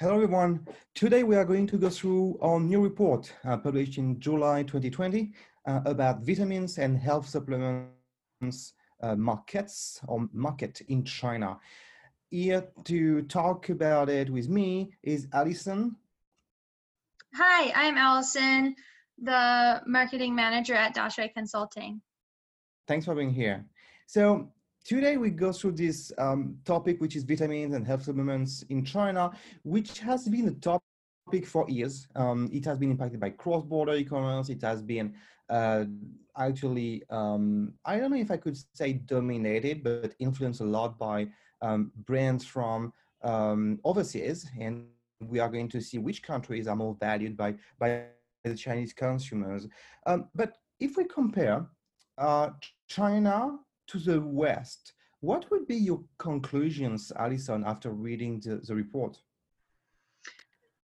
Hello, everyone. Today we are going to go through our new report uh, published in July 2020 uh, about vitamins and health supplements uh, markets or market in China. Here to talk about it with me is Alison. Hi, I'm Allison, the marketing manager at Daxue Consulting. Thanks for being here. So today we go through this um, topic, which is vitamins and health supplements in China, which has been a topic for years. Um, it has been impacted by cross-border e-commerce. It has been uh, actually, um, I don't know if I could say dominated, but influenced a lot by um, brands from um, overseas. And we are going to see which countries are more valued by, by the Chinese consumers. Um, but if we compare uh, China to the West, what would be your conclusions, Alison, after reading the, the report?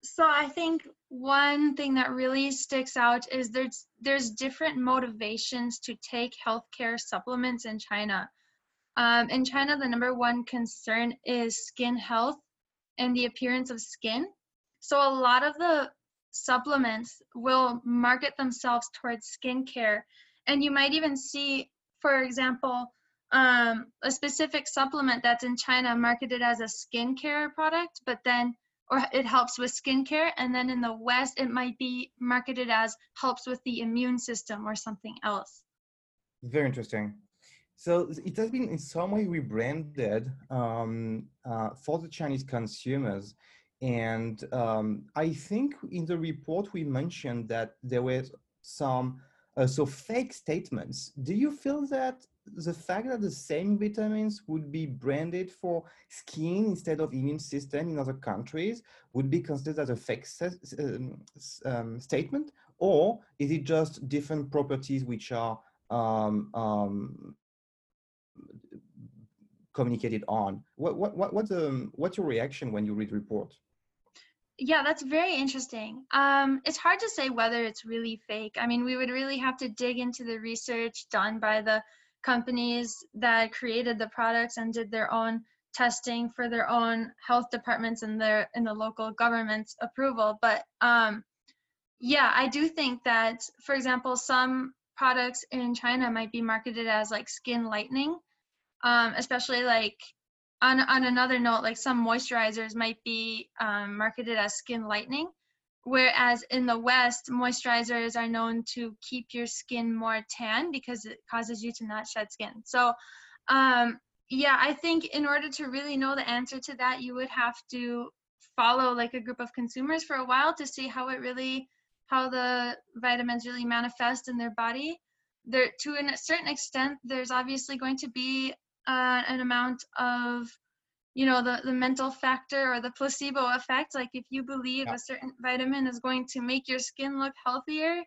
So I think one thing that really sticks out is there's there's different motivations to take healthcare supplements in China. Um, in China, the number one concern is skin health and the appearance of skin. So a lot of the supplements will market themselves towards skincare, and you might even see, for example, um, a specific supplement that's in China marketed as a skincare product, but then or it helps with skincare. And then in the West, it might be marketed as helps with the immune system or something else. Very interesting. So it has been in some way rebranded um, uh, for the Chinese consumers. And um, I think in the report we mentioned that there were some uh, so fake statements. Do you feel that the fact that the same vitamins would be branded for skin instead of immune system in other countries would be considered as a fake um, um, statement, or is it just different properties which are um, um, communicated on? What what what what's um what's your reaction when you read report? Yeah, that's very interesting. Um, it's hard to say whether it's really fake. I mean, we would really have to dig into the research done by the companies that created the products and did their own testing for their own health departments and their in the local government's approval but um, yeah i do think that for example some products in china might be marketed as like skin lightening um, especially like on, on another note like some moisturizers might be um, marketed as skin lightening Whereas in the West, moisturizers are known to keep your skin more tan because it causes you to not shed skin. So, um, yeah, I think in order to really know the answer to that, you would have to follow like a group of consumers for a while to see how it really, how the vitamins really manifest in their body. There, to a certain extent, there's obviously going to be uh, an amount of you know the, the mental factor or the placebo effect like if you believe yeah. a certain vitamin is going to make your skin look healthier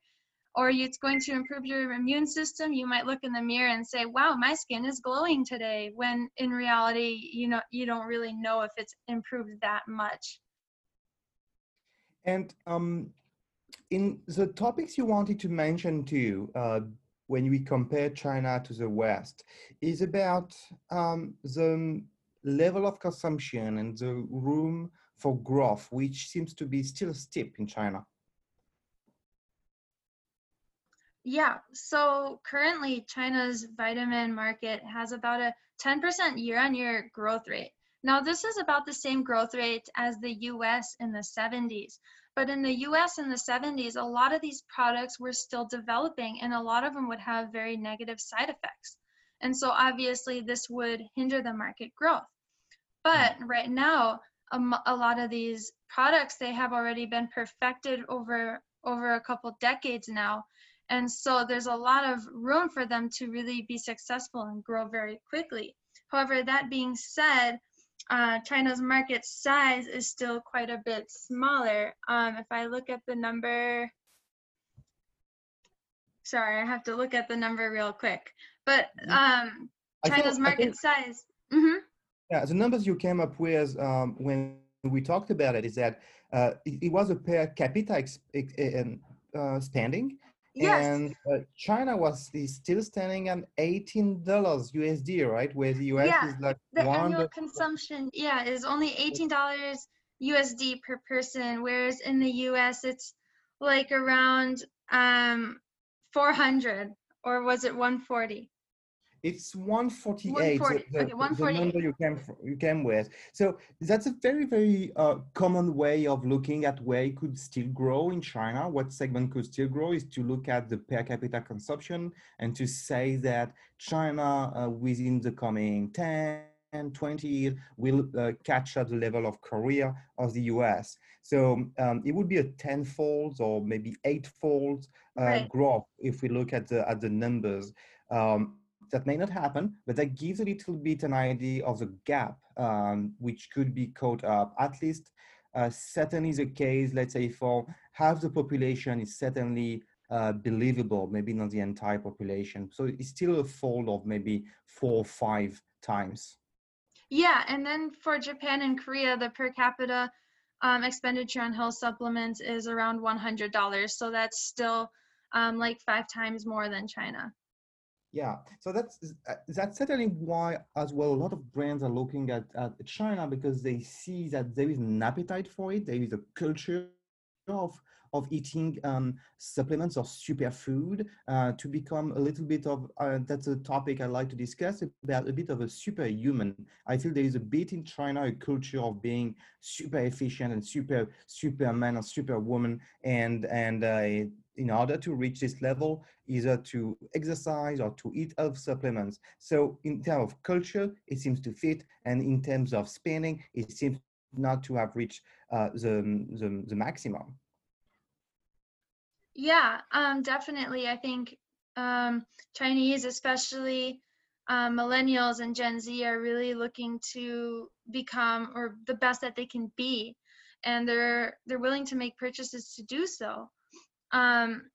or it's going to improve your immune system you might look in the mirror and say wow my skin is glowing today when in reality you know you don't really know if it's improved that much and um, in the topics you wanted to mention too uh, when we compare china to the west is about um, the level of consumption and the room for growth, which seems to be still steep in China? Yeah, so currently China's vitamin market has about a 10% year on year growth rate. Now, this is about the same growth rate as the US in the 70s. But in the US in the 70s, a lot of these products were still developing and a lot of them would have very negative side effects. And so obviously this would hinder the market growth. But right now, um, a lot of these products they have already been perfected over over a couple decades now, and so there's a lot of room for them to really be successful and grow very quickly. However, that being said, uh, China's market size is still quite a bit smaller. Um, if I look at the number, sorry, I have to look at the number real quick. But mm-hmm. um, China's market size. Mm-hmm. Yeah, the numbers you came up with um, when we talked about it is that uh, it, it, was a per capita uh, spending. Yes. And uh, China was still standing at eighteen dollars USD, right? Where the US yeah, is like one the annual consumption, yeah, is only eighteen dollars USD per person, whereas in the US it's like around um 400 or was it 140? It's 148. 140. The, Okay, the number you came you came with. So that's a very very uh, common way of looking at where it could still grow in China. What segment could still grow is to look at the per capita consumption and to say that China uh, within the coming 10 20 years will uh, catch up the level of Korea or the US. So um, it would be a tenfold or maybe eightfold uh, Right. growth if we look at the at the numbers. Um, that may not happen, but that gives a little bit an idea of the gap um, which could be caught up. At least, uh, certainly the case, let's say for half the population is certainly uh, believable, maybe not the entire population. So it's still a fold of maybe four or five times. Yeah, and then for Japan and Korea, the per capita um, expenditure on health supplements is around $100. So that's still um, like five times more than China. Yeah, so that's uh, that's certainly why as well a lot of brands are looking at, at China because they see that there is an appetite for it. There is a culture of of eating um, supplements or superfood uh, to become a little bit of uh, that's a topic I like to discuss about a bit of a superhuman. I feel there is a bit in China a culture of being super efficient and super superman or superwoman and and uh, in order to reach this level either to exercise or to eat health supplements. So in terms of culture, it seems to fit, and in terms of spending, it seems not to have reached uh, the, the the maximum. Yeah, um, definitely. I think um, Chinese, especially um, millennials and Gen Z, are really looking to become or the best that they can be, and they're they're willing to make purchases to do so. Um,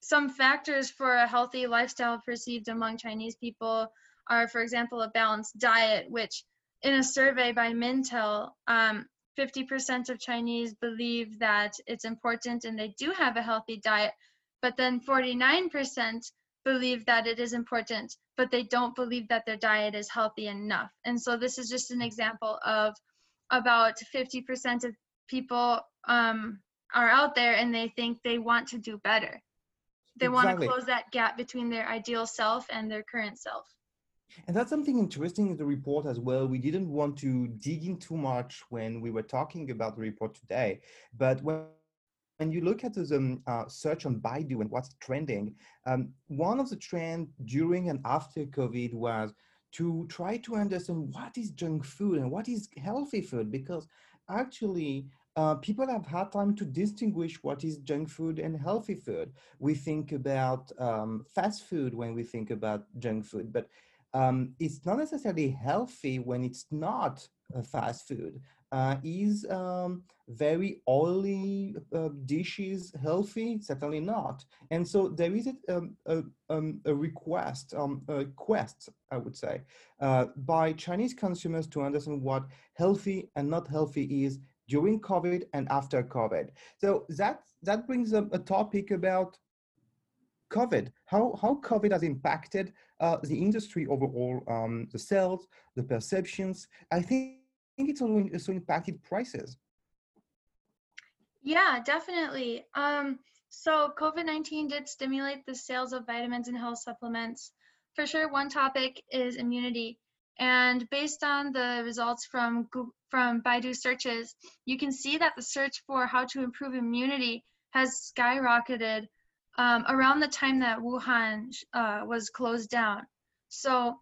some factors for a healthy lifestyle perceived among Chinese people are, for example, a balanced diet, which in a survey by Mintel, um, 50% of Chinese believe that it's important and they do have a healthy diet, but then 49% believe that it is important, but they don't believe that their diet is healthy enough. And so this is just an example of about 50% of people um, are out there and they think they want to do better. They want to close that gap between their ideal self and their current self. And that's something interesting in the report as well. We didn't want to dig in too much when we were talking about the report today, but when when you look at the um, uh, search on Baidu and what's trending, um, one of the trends during and after COVID was to try to understand what is junk food and what is healthy food, because actually uh, people have had time to distinguish what is junk food and healthy food. We think about um, fast food when we think about junk food, but um, it's not necessarily healthy when it's not uh, fast food. Uh, is um, very oily uh, dishes healthy? Certainly not. And so there is a, um, a, um, a request, um, a quest, I would say, uh, by Chinese consumers to understand what healthy and not healthy is during COVID and after COVID. So that that brings up a topic about COVID, how, how COVID has impacted uh, the industry overall, um, the sales, the perceptions. I think, I think it's also, impacted prices. Yeah, definitely. Um, so COVID-19 did stimulate the sales of vitamins and health supplements. For sure, one topic is immunity. And based on the results from Goo- from Baidu searches, you can see that the search for how to improve immunity has skyrocketed um, around the time that Wuhan uh, was closed down. So,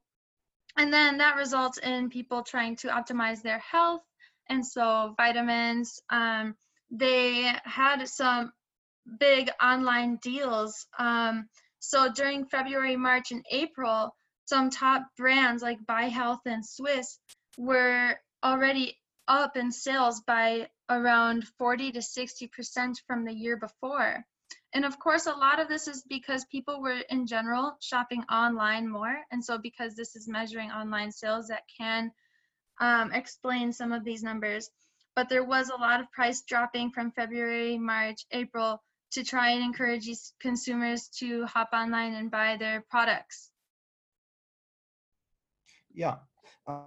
and then that results in people trying to optimize their health. And so, vitamins, um, they had some big online deals. Um, so, during February, March, and April, some top brands like By-Health and Swisse were already up in sales by around 40 to 60% from the year before. And of course, a lot of this is because people were in general shopping online more. And so, because this is measuring online sales, that can um, explain some of these numbers. But there was a lot of price dropping from February, March, April to try and encourage these consumers to hop online and buy their products. Yeah.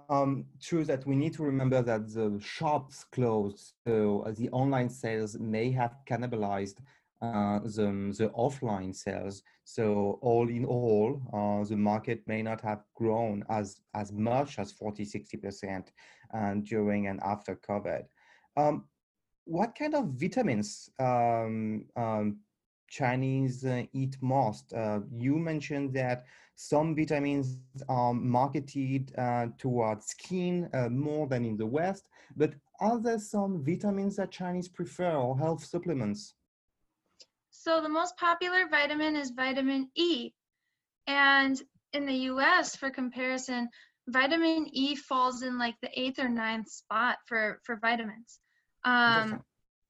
um, true that we need to remember that the shops closed, so the online sales may have cannibalized uh, the, the offline sales. So all in all, uh, the market may not have grown as, as much as 40, 60% and during and after COVID. Um, what kind of vitamins um, um, Chinese uh, eat most? Uh, you mentioned that some vitamins are marketed uh, towards skin more than in the West, but are there some vitamins that Chinese prefer or health supplements? So the most popular vitamin is vitamin E. And in the US, for comparison, vitamin E falls in like the eighth or ninth spot for, for vitamins. Um,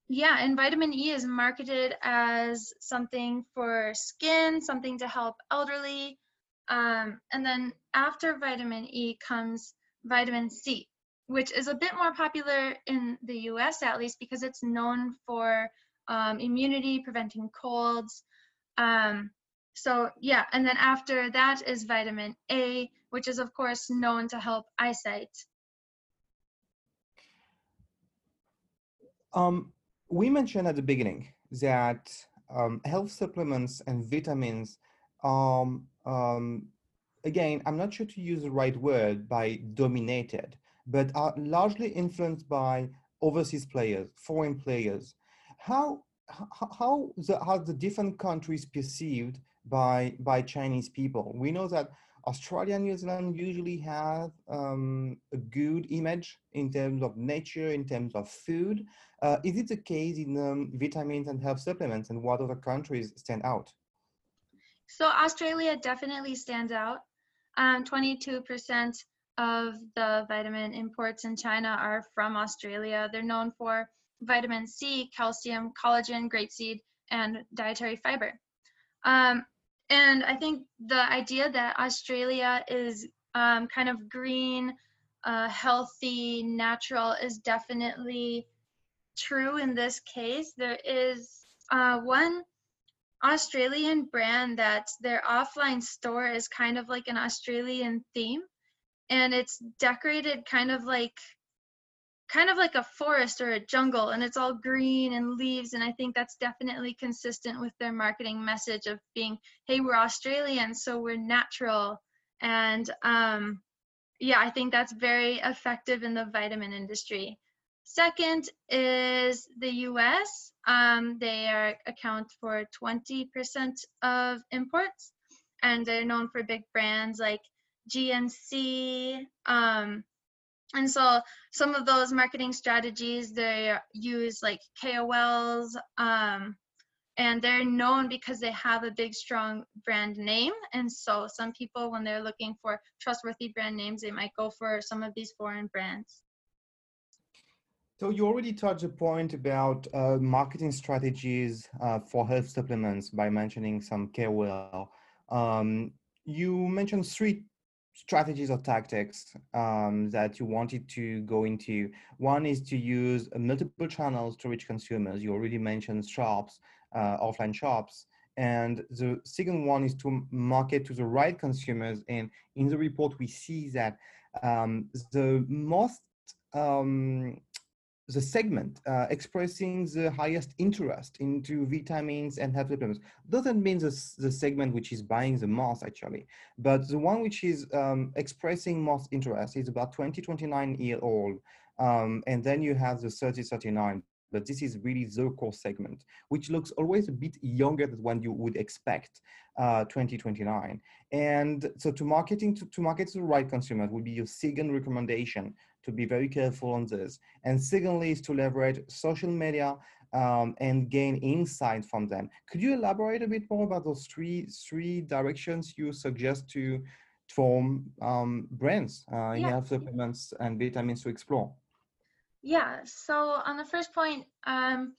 yeah, and vitamin E is marketed as something for skin, something to help elderly, um, and then after vitamin E comes vitamin C, which is a bit more popular in the US at least because it's known for um, immunity, preventing colds. Um, so yeah, and then after that is vitamin A, which is of course known to help eyesight. Um, we mentioned at the beginning that um, health supplements and vitamins um, um, again, I'm not sure to use the right word by dominated, but are largely influenced by overseas players, foreign players. How how the, how the different countries perceived by by Chinese people? We know that Australia and New Zealand usually have um, a good image in terms of nature, in terms of food. Uh, is it the case in um, vitamins and health supplements, and what other countries stand out? So Australia definitely stands out. 22% um, of the vitamin imports in China are from Australia. They're known for vitamin C, calcium, collagen, grapeseed, and dietary fiber. Um, and I think the idea that Australia is um, kind of green, uh, healthy, natural is definitely true in this case. There is uh, one Australian brand that their offline store is kind of like an Australian theme and it's decorated kind of like kind of like a forest or a jungle and it's all green and leaves and I think that's definitely consistent with their marketing message of being hey we're Australian so we're natural and um yeah I think that's very effective in the vitamin industry Second is the US. Um, they are, account for 20% of imports, and they're known for big brands like GNC. Um, and so some of those marketing strategies, they use like KOLs, um, and they're known because they have a big, strong brand name. And so some people, when they're looking for trustworthy brand names, they might go for some of these foreign brands. So you already touched a point about uh, marketing strategies uh, for health supplements by mentioning some KOL. Um, you mentioned three strategies or tactics um, that you wanted to go into. One is to use uh, multiple channels to reach consumers. You already mentioned shops, uh, offline shops. And the second one is to market to the right consumers. And in the report, we see that um, the most um, the segment uh, expressing the highest interest into vitamins and health supplements. Doesn't mean the, the segment which is buying the most actually but the one which is um, expressing most interest is about 20 29 year old um, and then you have the 30 39 but this is really the core segment which looks always a bit younger than what you would expect uh, 2029 and so to marketing to, to market to the right consumers would be your second recommendation to be very careful on this. And secondly is to leverage social media um, and gain insight from them. Could you elaborate a bit more about those three three directions you suggest to form um, brands uh, in yeah. health supplements and vitamins to explore? Yeah, so on the first point, um,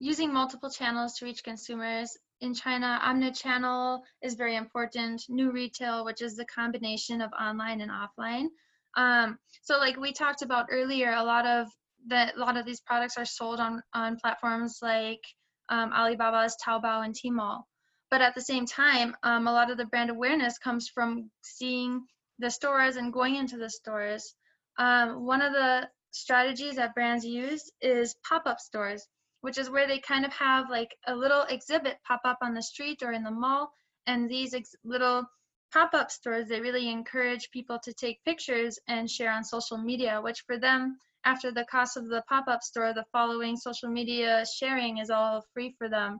using multiple channels to reach consumers. In China, omnichannel is very important. New retail, which is the combination of online and offline, um, so like we talked about earlier, a lot of the a lot of these products are sold on on platforms like um, Alibaba's Taobao and Tmall. But at the same time, um, a lot of the brand awareness comes from seeing the stores and going into the stores, um, one of the strategies that brands use is pop-up stores, which is where they kind of have like a little exhibit pop up on the street or in the mall. And these ex- little pop-up stores, they really encourage people to take pictures and share on social media, which for them, after the cost of the pop-up store, the following social media sharing is all free for them.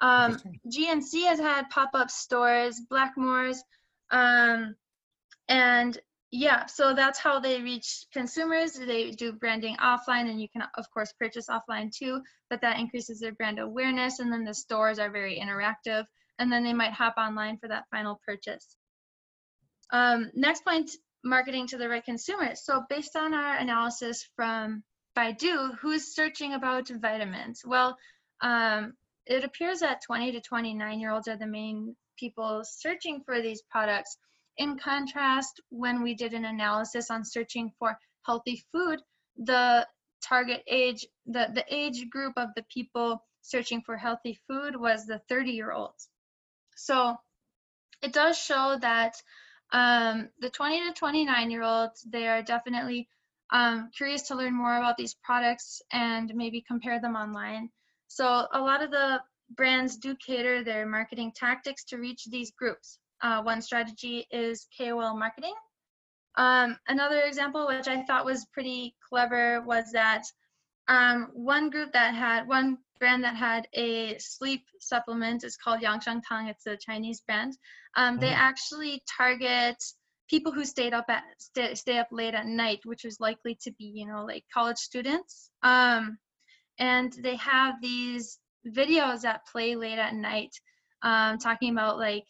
Um, GNC has had pop-up stores, Blackmores, um, and yeah, so that's how they reach consumers. They do branding offline, and you can of course purchase offline too, but that increases their brand awareness. And then the stores are very interactive, and then they might hop online for that final purchase. Um, next point, marketing to the right consumers. So based on our analysis from Baidu, who's searching about vitamins? Well, um, it appears that 20 to 29 year olds are the main people searching for these products in contrast, when we did an analysis on searching for healthy food, the target age, the, the age group of the people searching for healthy food was the 30 year olds. So it does show that um, the 20 to 29 year olds, they are definitely um, curious to learn more about these products and maybe compare them online. So a lot of the brands do cater their marketing tactics to reach these groups. Uh, one strategy is KOL marketing. Um, another example, which I thought was pretty clever, was that um, one group that had one brand that had a sleep supplement It's called Yangsheng Tang. It's a Chinese brand. Um, they mm. actually target people who stayed up at stay, stay up late at night, which was likely to be you know like college students. Um, and they have these videos that play late at night, um, talking about like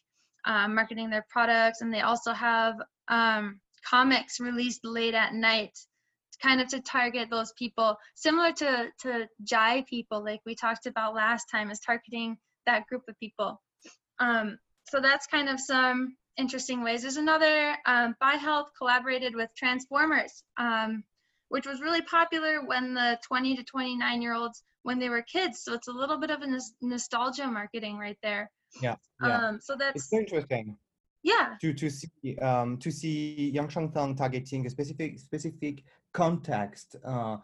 um, marketing their products, and they also have um, comics released late at night, kind of to target those people, similar to to Jai people, like we talked about last time, is targeting that group of people. Um, so that's kind of some interesting ways. There's another um, Health collaborated with Transformers, um, which was really popular when the 20 to 29 year olds when they were kids. So it's a little bit of a nostalgia marketing right there. Yeah. yeah. Um, so that's it's interesting. Yeah. To to see um, to see Yang Tang targeting a specific specific context uh,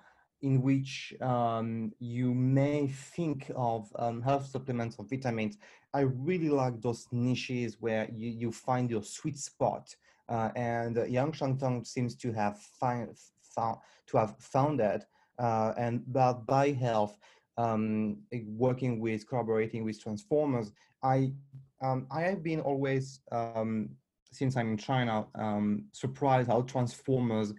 in which um, you may think of um, health supplements or vitamins. I really like those niches where you, you find your sweet spot. Uh, and Yang Tang seems to have found to have found that. Uh, and but By-Health, um, working with collaborating with transformers I um, I have been always um, since I'm in China um, surprised how Transformers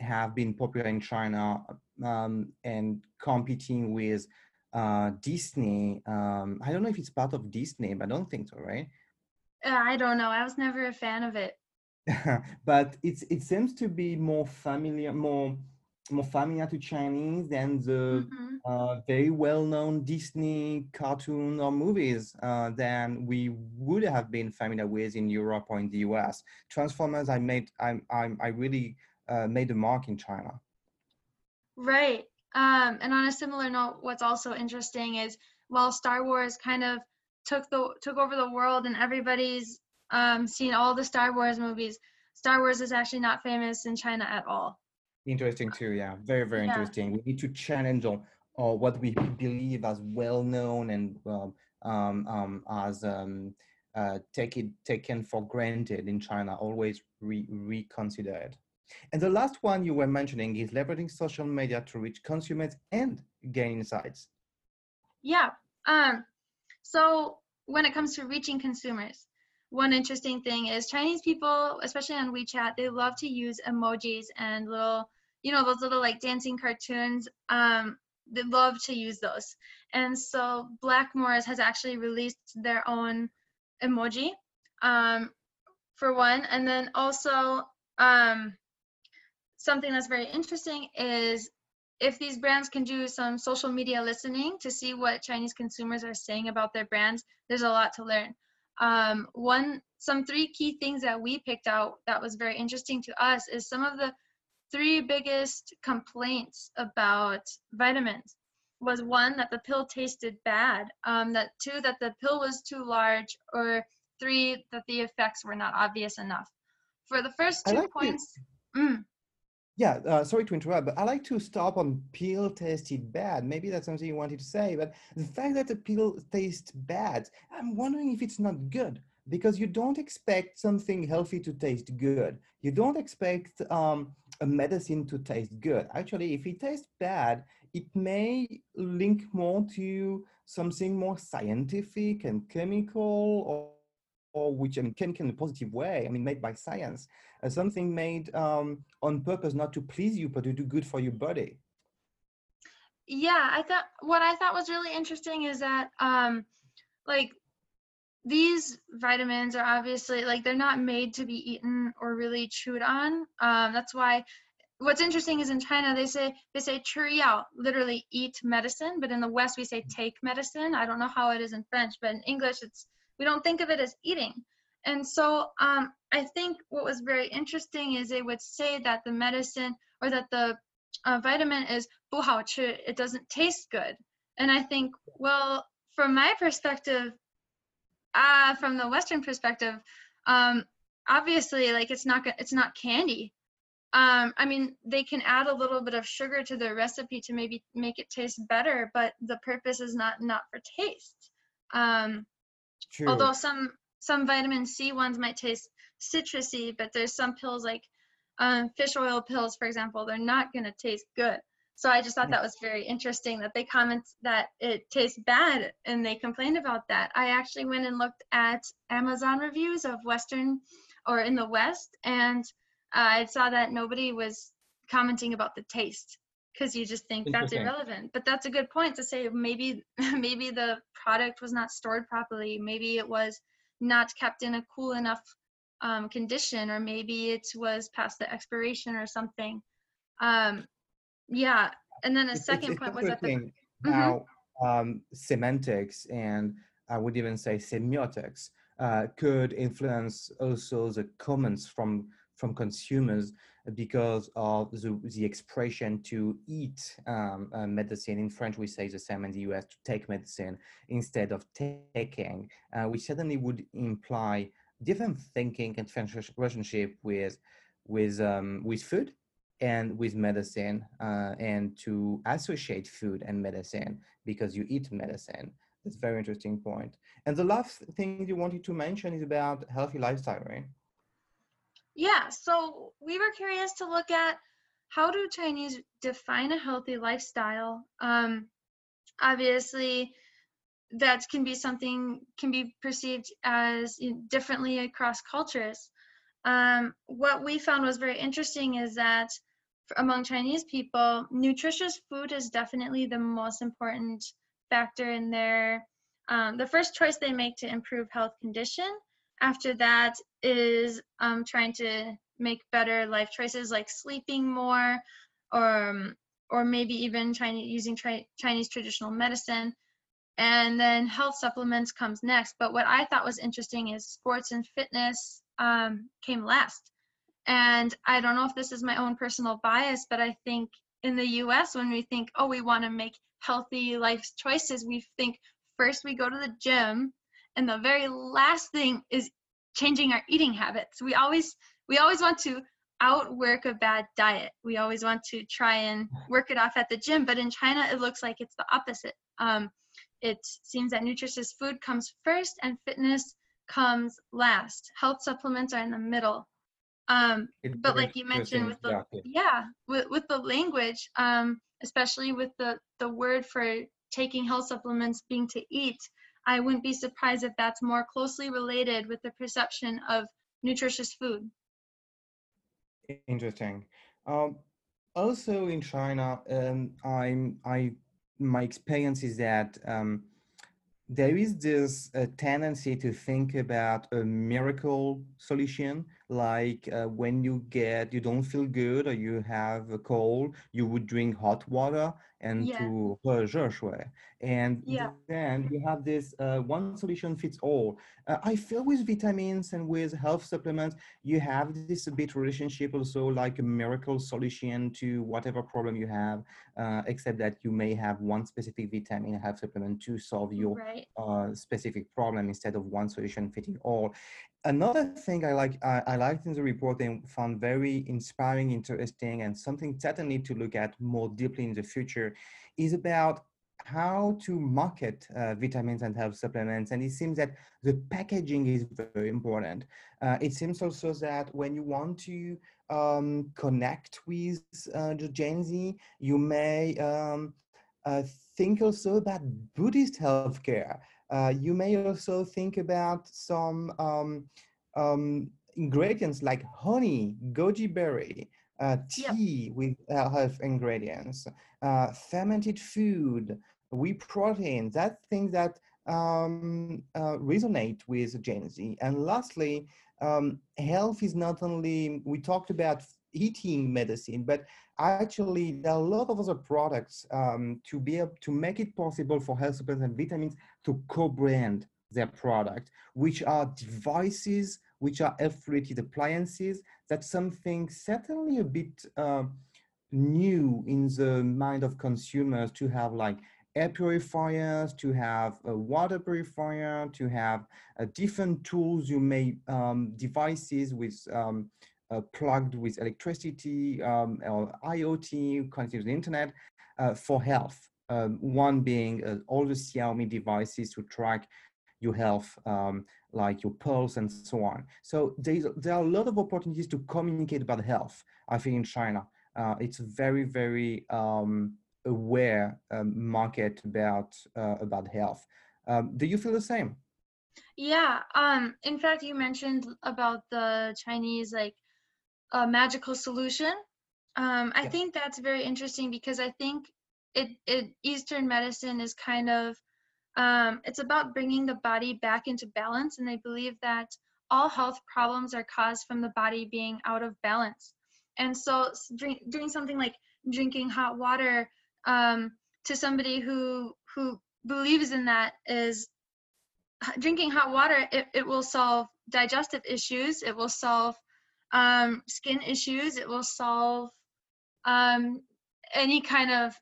have been popular in China um, and competing with uh, Disney. Um, I don't know if it's part of Disney, but I don't think so, right? Uh, I don't know. I was never a fan of it. but it's it seems to be more familiar, more more familiar to Chinese than the mm-hmm. uh, very well-known Disney cartoon or movies uh, than we would have been familiar with in Europe or in the US. Transformers, I made, I'm, I'm, I really uh, made a mark in China. Right. Um, and on a similar note, what's also interesting is while Star Wars kind of took the took over the world and everybody's um, seen all the Star Wars movies, Star Wars is actually not famous in China at all. Interesting too. Yeah, very very yeah. interesting. We need to challenge on what we believe as well known and um, um, um, as um, uh, take it taken for granted in China. Always re- reconsider it. And the last one you were mentioning is leveraging social media to reach consumers and gain insights. Yeah. Um, so when it comes to reaching consumers, one interesting thing is Chinese people, especially on WeChat, they love to use emojis and little you know those little like dancing cartoons um they love to use those and so blackmores has actually released their own emoji um for one and then also um something that's very interesting is if these brands can do some social media listening to see what Chinese consumers are saying about their brands, there's a lot to learn. Um, one, some three key things that we picked out that was very interesting to us is some of the three biggest complaints about vitamins was one that the pill tasted bad um, that two that the pill was too large or three that the effects were not obvious enough for the first two like points. Mm, Yeah, uh, sorry to interrupt, but I like to stop on pill tasted bad. Maybe that's something you wanted to say, but the fact that the pill tastes bad, I'm wondering if it's not good because you don't expect something healthy to taste good. You don't expect um, a medicine to taste good. Actually, if it tastes bad, it may link more to something more scientific and chemical or or which I mean, chemical in a positive way, I mean, made by science, uh, something made um, on purpose not to please you, but to do good for your body. yeah, I thought what I thought was really interesting is that um, like these vitamins are obviously like they're not made to be eaten or really chewed on. Um, that's why what's interesting is in China they say they say 吃药, literally eat medicine, but in the West we say take medicine. I don't know how it is in French, but in English it's we don't think of it as eating. And so um, I think what was very interesting is they would say that the medicine or that the uh, vitamin is 不好吃, it doesn't taste good. And I think, well, from my perspective, uh, from the Western perspective, um, obviously, like it's not go- it's not candy. Um, I mean, they can add a little bit of sugar to the recipe to maybe make it taste better, but the purpose is not not for taste. Um, True. although some some vitamin C ones might taste citrusy, but there's some pills like um, fish oil pills, for example, they're not going to taste good. So I just thought that was very interesting that they comment that it tastes bad and they complained about that. I actually went and looked at Amazon reviews of Western or in the West, and uh, I saw that nobody was commenting about the taste because you just think that's irrelevant. But that's a good point to say maybe maybe the product was not stored properly, maybe it was not kept in a cool enough um, condition, or maybe it was past the expiration or something. Um, yeah, and then a It's- second it's point was that the Mhm. how um, semantics and I would even say semiotics uh, could influence also the comments from from consumers because of the, the expression to eat um, uh, medicine. In French, we say the same in the US to take medicine instead of taking, uh, which certainly would imply different thinking and relationship with with um, with food and with medicine uh, and to associate food and medicine because you eat medicine. That's a very interesting point. And the last thing you wanted to mention is about healthy lifestyle, right? Yeah, so we were curious to look at how do Chinese define a healthy lifestyle? Um, obviously, that can be something can be perceived as you know, differently across cultures. Um, what we found was very interesting is that among Chinese people, nutritious food is definitely the most important factor in their um, the first choice they make to improve health condition. After that is um, trying to make better life choices like sleeping more or um, or maybe even Chinese using tri- Chinese traditional medicine. And then health supplements comes next. But what I thought was interesting is sports and fitness um, came last. And I don't know if this is my own personal bias but I think in the US when we think oh we want to make healthy life choices we think first we go to the gym and the very last thing is changing our eating habits. We always we always want to outwork a bad diet. We always want to try and work it off at the gym but in china it looks like it's the opposite. Um, it seems that nutritious food comes first and fitness comes last. Health supplements are in the middle. Um, but like you mentioned with the yeah with, with the language um especially with the the word for taking health supplements being to eat i wouldn't be surprised if that's more closely related with the perception of nutritious food. Interesting. Um, also in China, um, I'm I my experience is that um, there is this uh, tendency to think about a miracle solution like uh, when you get you don't feel good or you have a cold you would drink hot water and yeah. to and yeah. then you have this uh, one solution fits all uh, i feel with vitamins and with health supplements you have this a bit relationship also like a miracle solution to whatever problem you have uh, except that you may have one specific vitamin health supplement to solve your right. Uh, specific problem instead of one solution fitting all another thing I like, I, I liked in the report and found very inspiring, interesting, and something certainly to look at more deeply in the future is about how to market uh, vitamins and health supplements. And it seems that the packaging is very important. Uh, it seems also that when you want to um, connect with uh, the Gen Z, you may um, uh, think also about Buddhist healthcare. Uh, you may also think about some um, um, ingredients like honey, goji berry, uh, tea yep. with uh, health ingredients, uh, fermented food, whey protein, that things that um, uh, resonate with Gen Z. And lastly, um, health is not only, we talked about eating medicine, but actually there are a lot of other products um, to be able to make it possible for health supplements and vitamins to co-brand their product, which are devices, which are health-related appliances. That's something certainly a bit uh, new in the mind of consumers to have like air purifiers, to have a water purifier, to have uh, different tools you may, um, devices with um, uh, plugged with electricity um, or IoT, connected to the internet uh, for health. Um, one being uh, all the Xiaomi devices to track your health, um, like your pulse and so on. So there are a lot of opportunities to communicate about health, I think, in China. Uh, it's very, very um, aware um, market about uh, about health. Um, do you feel the same? Yeah. Um. In fact, you mentioned about the Chinese like a magical solution. Um. I think that's very interesting because I think it it Eastern medicine is kind of um. It's about bringing the body back into balance, and they believe that all health problems are caused from the body being out of balance. And so, drink, doing something like drinking hot water um, to somebody who who believes in that is drinking hot water it, it will solve digestive issues it will solve um, skin issues it will solve um, any kind of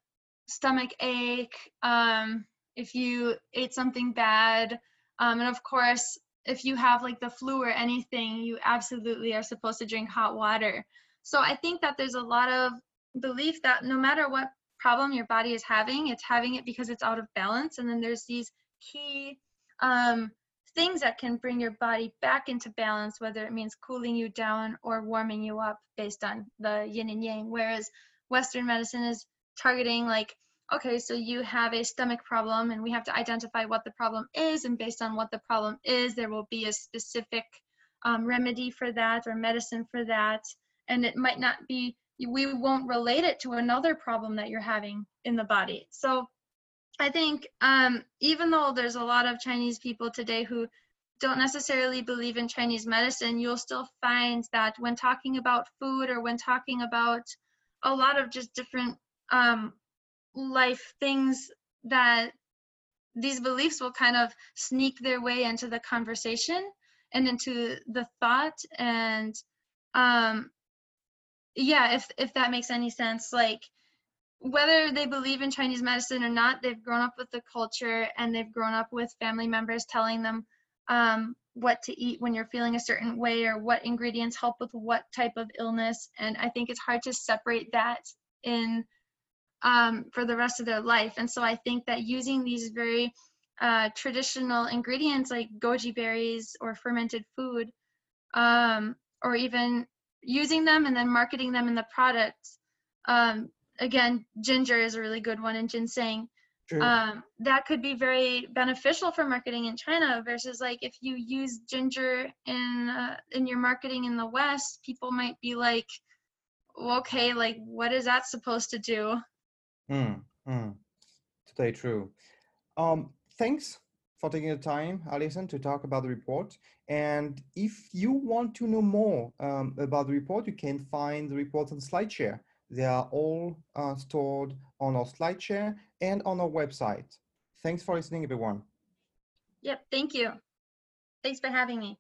stomach ache um, if you ate something bad um, and of course if you have like the flu or anything you absolutely are supposed to drink hot water so i think that there's a lot of belief that no matter what problem your body is having. It's having it because it's out of balance. And then there's these key um, things that can bring your body back into balance, whether it means cooling you down or warming you up based on the yin and yang. Whereas Western medicine is targeting like, okay, so you have a stomach problem and we have to identify what the problem is. And based on what the problem is, there will be a specific um, remedy for that or medicine for that. And it might not be we won't relate it to another problem that you're having in the body. So I think um, even though there's a lot of Chinese people today who don't necessarily believe in Chinese medicine, you'll still find that when talking about food or when talking about a lot of just different um, life things that these beliefs will kind of sneak their way into the conversation and into the thought. And um, yeah if if that makes any sense like whether they believe in chinese medicine or not they've grown up with the culture and they've grown up with family members telling them um, what to eat when you're feeling a certain way or what ingredients help with what type of illness and i think it's hard to separate that in um, for the rest of their life and so i think that using these very uh, traditional ingredients like goji berries or fermented food um, or even using them and then marketing them in the products. Um, again, ginger is a really good one and ginseng. Um, that could be very beneficial for marketing in China versus like if you use ginger in uh, in your marketing in the West, people might be like, okay, like what is that supposed to do? Mm, mm. Totally true. Um, thanks for taking the time, Alison, to talk about the report. And if you want to know more um, about the report, you can find the report on SlideShare. They are all uh, stored on our SlideShare and on our website. Thanks for listening, everyone. Yep, thank you. Thanks for having me.